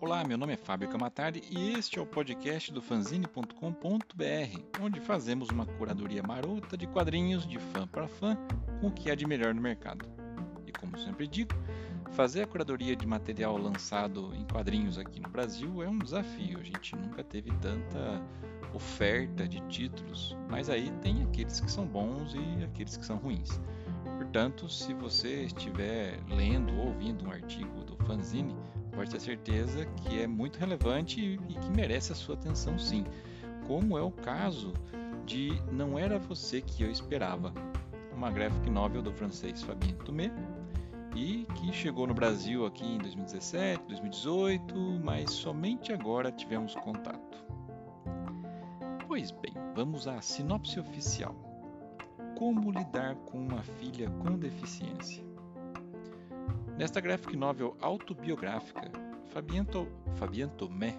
Olá, meu nome é Fábio Camatardi e este é o podcast do fanzine.com.br, onde fazemos uma curadoria marota de quadrinhos de fã para fã com o que há de melhor no mercado. E como sempre digo, fazer a curadoria de material lançado em quadrinhos aqui no Brasil é um desafio. A gente nunca teve tanta oferta de títulos, mas aí tem aqueles que são bons e aqueles que são ruins. Portanto, se você estiver lendo ou ouvindo um artigo do fanzine, pode ter certeza que é muito relevante e que merece a sua atenção sim. Como é o caso de Não Era Você Que Eu Esperava, uma graphic novel do francês Fabien Tomé, e que chegou no Brasil aqui em 2017, 2018, mas somente agora tivemos contato. Pois bem, vamos à sinopse oficial. Como lidar com uma filha com deficiência? Nesta graphic novel autobiográfica, Fabien Tomé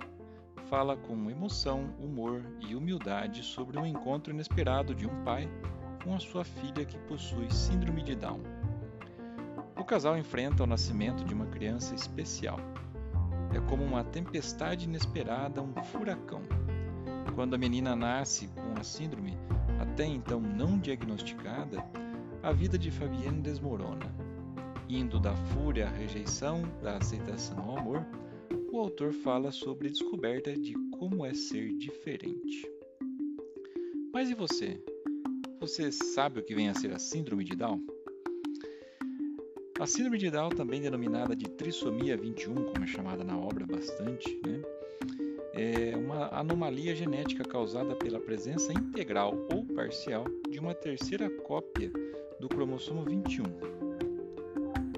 fala com emoção, humor e humildade sobre um encontro inesperado de um pai com a sua filha que possui síndrome de Down casal enfrenta o nascimento de uma criança especial. É como uma tempestade inesperada, um furacão. Quando a menina nasce com a síndrome, até então não diagnosticada, a vida de Fabienne desmorona. Indo da fúria à rejeição, da aceitação ao amor, o autor fala sobre a descoberta de como é ser diferente. Mas e você? Você sabe o que vem a ser a Síndrome de Down? A síndrome de Down, também denominada de trissomia 21, como é chamada na obra bastante, né? É uma anomalia genética causada pela presença integral ou parcial de uma terceira cópia do cromossomo 21.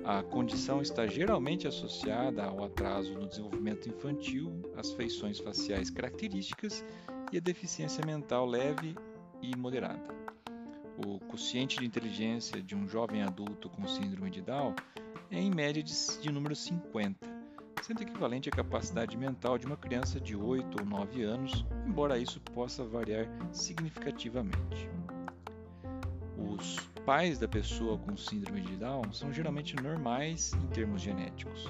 A condição está geralmente associada ao atraso no desenvolvimento infantil, às feições faciais características e à deficiência mental leve e moderada o quociente de inteligência de um jovem adulto com síndrome de Down é em média de número 50, sendo equivalente à capacidade mental de uma criança de 8 ou 9 anos, embora isso possa variar significativamente. Os pais da pessoa com síndrome de Down são geralmente normais em termos genéticos.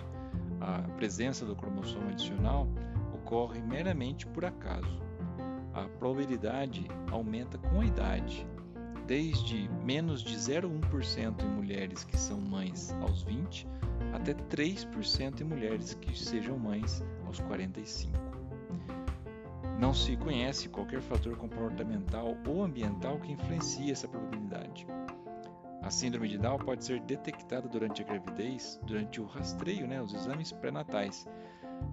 A presença do cromossomo adicional ocorre meramente por acaso. A probabilidade aumenta com a idade desde menos de 0,1% em mulheres que são mães aos 20 até 3% em mulheres que sejam mães aos 45. Não se conhece qualquer fator comportamental ou ambiental que influencie essa probabilidade. A síndrome de Down pode ser detectada durante a gravidez, durante o rastreio, né, os exames pré-natais,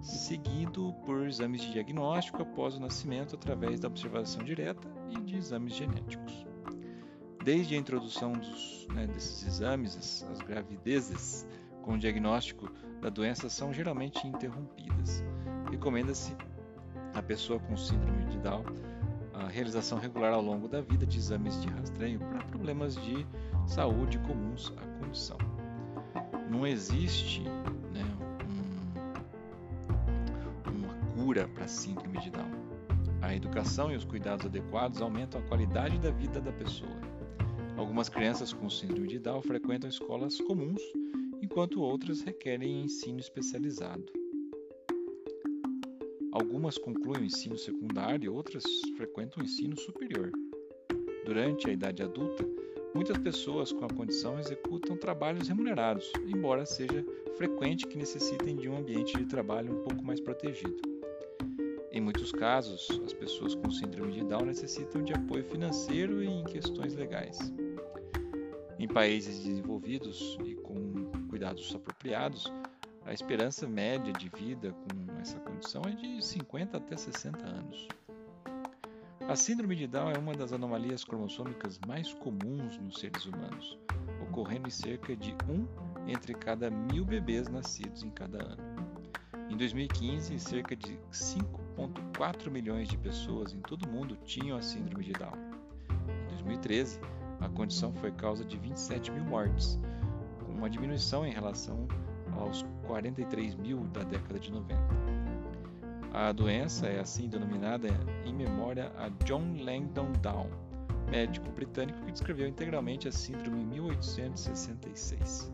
seguido por exames de diagnóstico após o nascimento através da observação direta e de exames genéticos desde a introdução dos, né, desses exames, as, as gravidezes com o diagnóstico da doença são geralmente interrompidas. Recomenda-se à pessoa com síndrome de Down a realização regular ao longo da vida de exames de rastreio para problemas de saúde comuns à condição. Não existe né, um, uma cura para síndrome de Down. A educação e os cuidados adequados aumentam a qualidade da vida da pessoa. Algumas crianças com síndrome de Down frequentam escolas comuns, enquanto outras requerem ensino especializado. Algumas concluem o ensino secundário e outras frequentam o ensino superior. Durante a idade adulta, muitas pessoas com a condição executam trabalhos remunerados, embora seja frequente que necessitem de um ambiente de trabalho um pouco mais protegido. Em muitos casos, as pessoas com síndrome de Down necessitam de apoio financeiro e em questões legais. Em países desenvolvidos e com cuidados apropriados, a esperança média de vida com essa condição é de 50 até 60 anos. A síndrome de Down é uma das anomalias cromossômicas mais comuns nos seres humanos, ocorrendo em cerca de um entre cada mil bebês nascidos em cada ano. Em 2015, cerca de 5,4 milhões de pessoas em todo o mundo tinham a síndrome de Down. Em 2013, a condição foi causa de 27 mil mortes, uma diminuição em relação aos 43 mil da década de 90. A doença é assim denominada em memória a John Langdon Down, médico britânico que descreveu integralmente a síndrome em 1866.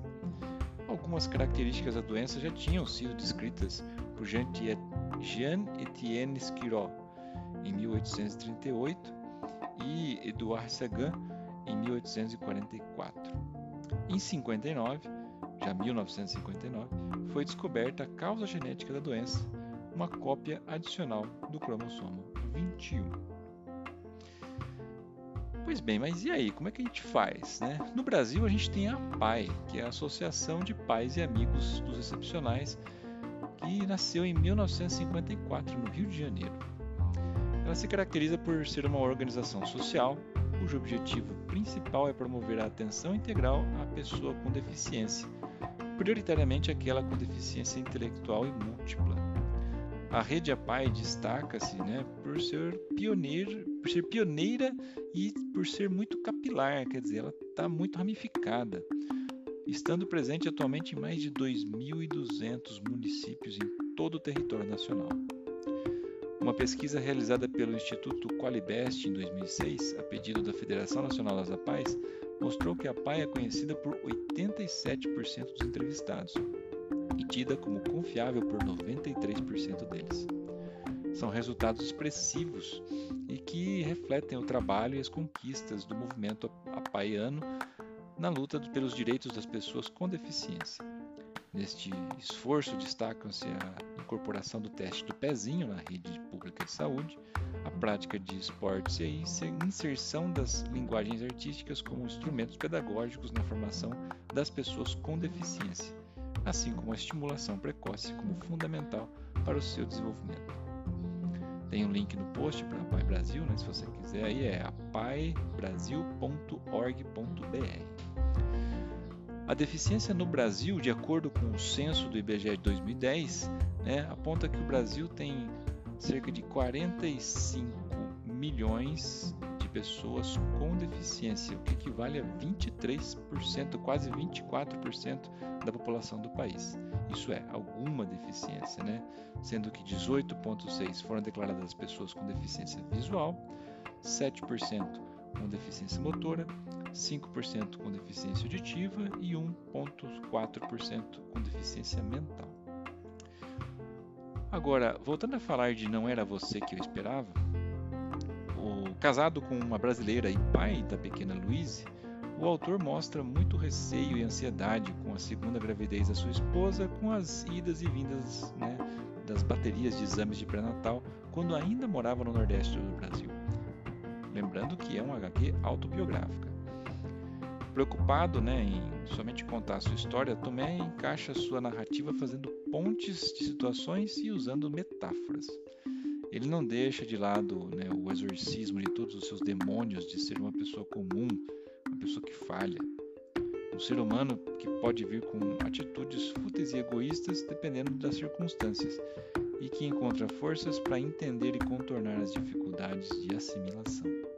Algumas características da doença já tinham sido descritas por Jean-Étienne Skirot em 1838 e Edouard Sagan em 1844. Em 59, já 1959, foi descoberta a causa genética da doença, uma cópia adicional do cromossomo 21. Pois bem, mas e aí, como é que a gente faz? Né? No Brasil a gente tem a PAI, que é a Associação de Pais e Amigos dos Excepcionais, que nasceu em 1954 no Rio de Janeiro. Ela se caracteriza por ser uma organização social cujo objetivo principal é promover a atenção integral à pessoa com deficiência, prioritariamente aquela com deficiência intelectual e múltipla. A rede APAI destaca-se né, por, ser por ser pioneira e por ser muito capilar, quer dizer, ela está muito ramificada, estando presente atualmente em mais de 2.200 municípios em todo o território nacional. Uma pesquisa realizada pelo Instituto Qualibest em 2006, a pedido da Federação Nacional das APAES, mostrou que a PAI é conhecida por 87% dos entrevistados e tida como confiável por 93% deles. São resultados expressivos e que refletem o trabalho e as conquistas do movimento apaiano na luta pelos direitos das pessoas com deficiência. Neste esforço destacam-se a incorporação do teste do pezinho na rede pública de saúde, a prática de esportes e a inserção das linguagens artísticas como instrumentos pedagógicos na formação das pessoas com deficiência, assim como a estimulação precoce como fundamental para o seu desenvolvimento. Tem um link no post para a Pai Brasil, né, se você quiser, aí é apaibrasil.org.br. A deficiência no Brasil, de acordo com o censo do IBGE de 2010, né, aponta que o Brasil tem cerca de 45 milhões de pessoas com deficiência, o que equivale a 23%, quase 24% da população do país. Isso é, alguma deficiência, né? sendo que 18,6% foram declaradas pessoas com deficiência visual, 7% com deficiência motora, 5% com deficiência auditiva e 1,4% com deficiência mental. Agora, voltando a falar de Não Era Você Que Eu Esperava, o, casado com uma brasileira e pai da pequena Louise, o autor mostra muito receio e ansiedade com a segunda gravidez da sua esposa, com as idas e vindas né, das baterias de exames de pré-natal quando ainda morava no Nordeste do Brasil. Lembrando que é uma HQ autobiográfica. Preocupado né, em somente contar sua história, Tomé encaixa sua narrativa fazendo pontes de situações e usando metáforas. Ele não deixa de lado né, o exorcismo de todos os seus demônios de ser uma pessoa comum, uma pessoa que falha. Um ser humano que pode vir com atitudes fúteis e egoístas dependendo das circunstâncias e que encontra forças para entender e contornar as dificuldades de assimilação.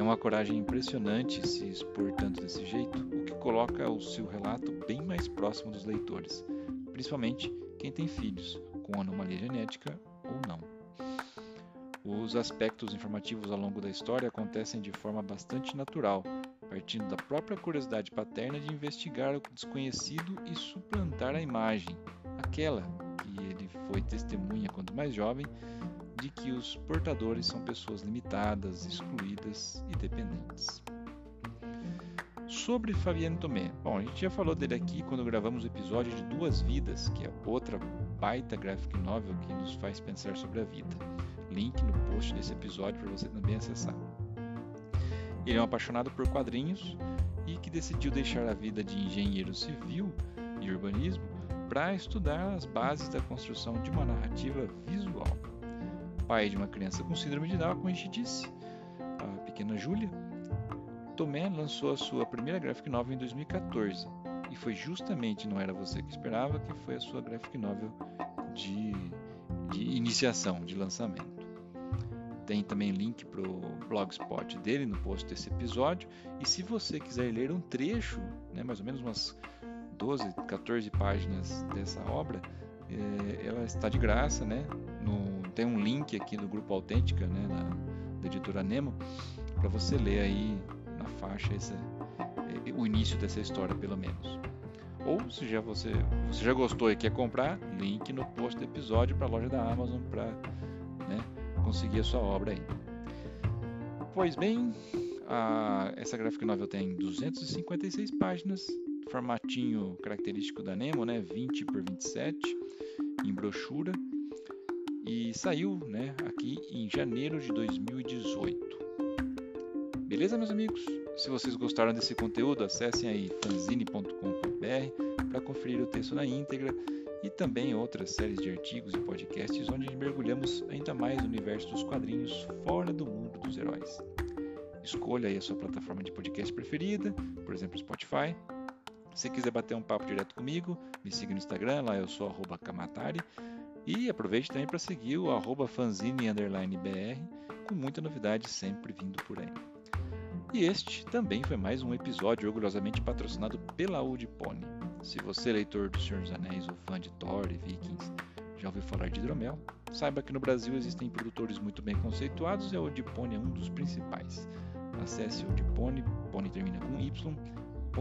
É uma coragem impressionante se expor tanto desse jeito, o que coloca o seu relato bem mais próximo dos leitores, principalmente quem tem filhos com anomalia genética ou não. Os aspectos informativos ao longo da história acontecem de forma bastante natural, partindo da própria curiosidade paterna de investigar o desconhecido e suplantar a imagem, aquela que ele foi testemunha quando mais jovem de que os portadores são pessoas limitadas, excluídas e dependentes. Sobre Fabiano Tomé, bom, a gente já falou dele aqui quando gravamos o episódio de Duas Vidas, que é outra baita graphic novel que nos faz pensar sobre a vida. Link no post desse episódio para você também acessar. Ele é um apaixonado por quadrinhos e que decidiu deixar a vida de engenheiro civil e urbanismo para estudar as bases da construção de uma narrativa visual pai de uma criança com síndrome de Down, como a gente disse, a pequena Júlia, Tomé lançou a sua primeira graphic novel em 2014 e foi justamente Não Era Você Que Esperava que foi a sua graphic novel de, de iniciação, de lançamento. Tem também link para o blogspot dele no post desse episódio. E se você quiser ler um trecho, né, mais ou menos umas 12, 14 páginas dessa obra, é, ela está de graça, né, no tem um link aqui do Grupo Autêntica, né, da, da editora Nemo, para você ler aí na faixa esse, é, o início dessa história, pelo menos. Ou se já você, você já gostou e quer comprar, link no post do episódio para a loja da Amazon para né, conseguir a sua obra aí. Pois bem, a, essa graphic novel tem 256 páginas, formatinho característico da Nemo, né, 20 por 27, em brochura, e saiu né, aqui em janeiro de 2018. Beleza, meus amigos? Se vocês gostaram desse conteúdo, acessem aí fanzine.com.br para conferir o texto na íntegra e também outras séries de artigos e podcasts onde mergulhamos ainda mais no universo dos quadrinhos fora do mundo dos heróis. Escolha aí a sua plataforma de podcast preferida, por exemplo, Spotify. Se quiser bater um papo direto comigo, me siga no Instagram, lá eu sou kamatari. E aproveite também para seguir o arroba com muita novidade sempre vindo por aí. E este também foi mais um episódio orgulhosamente patrocinado pela Audipone. Se você, leitor do Senhor dos Anéis ou fã de Thor e Vikings, já ouviu falar de hidromel, saiba que no Brasil existem produtores muito bem conceituados e a Audipone é um dos principais. Acesse Audipone, pone termina com y.com.br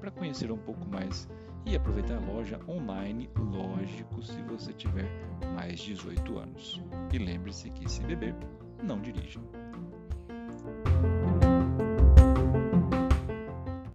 para conhecer um pouco mais e aproveitar a loja online, lógico, se você tiver mais 18 anos. E lembre-se que se beber, não dirija.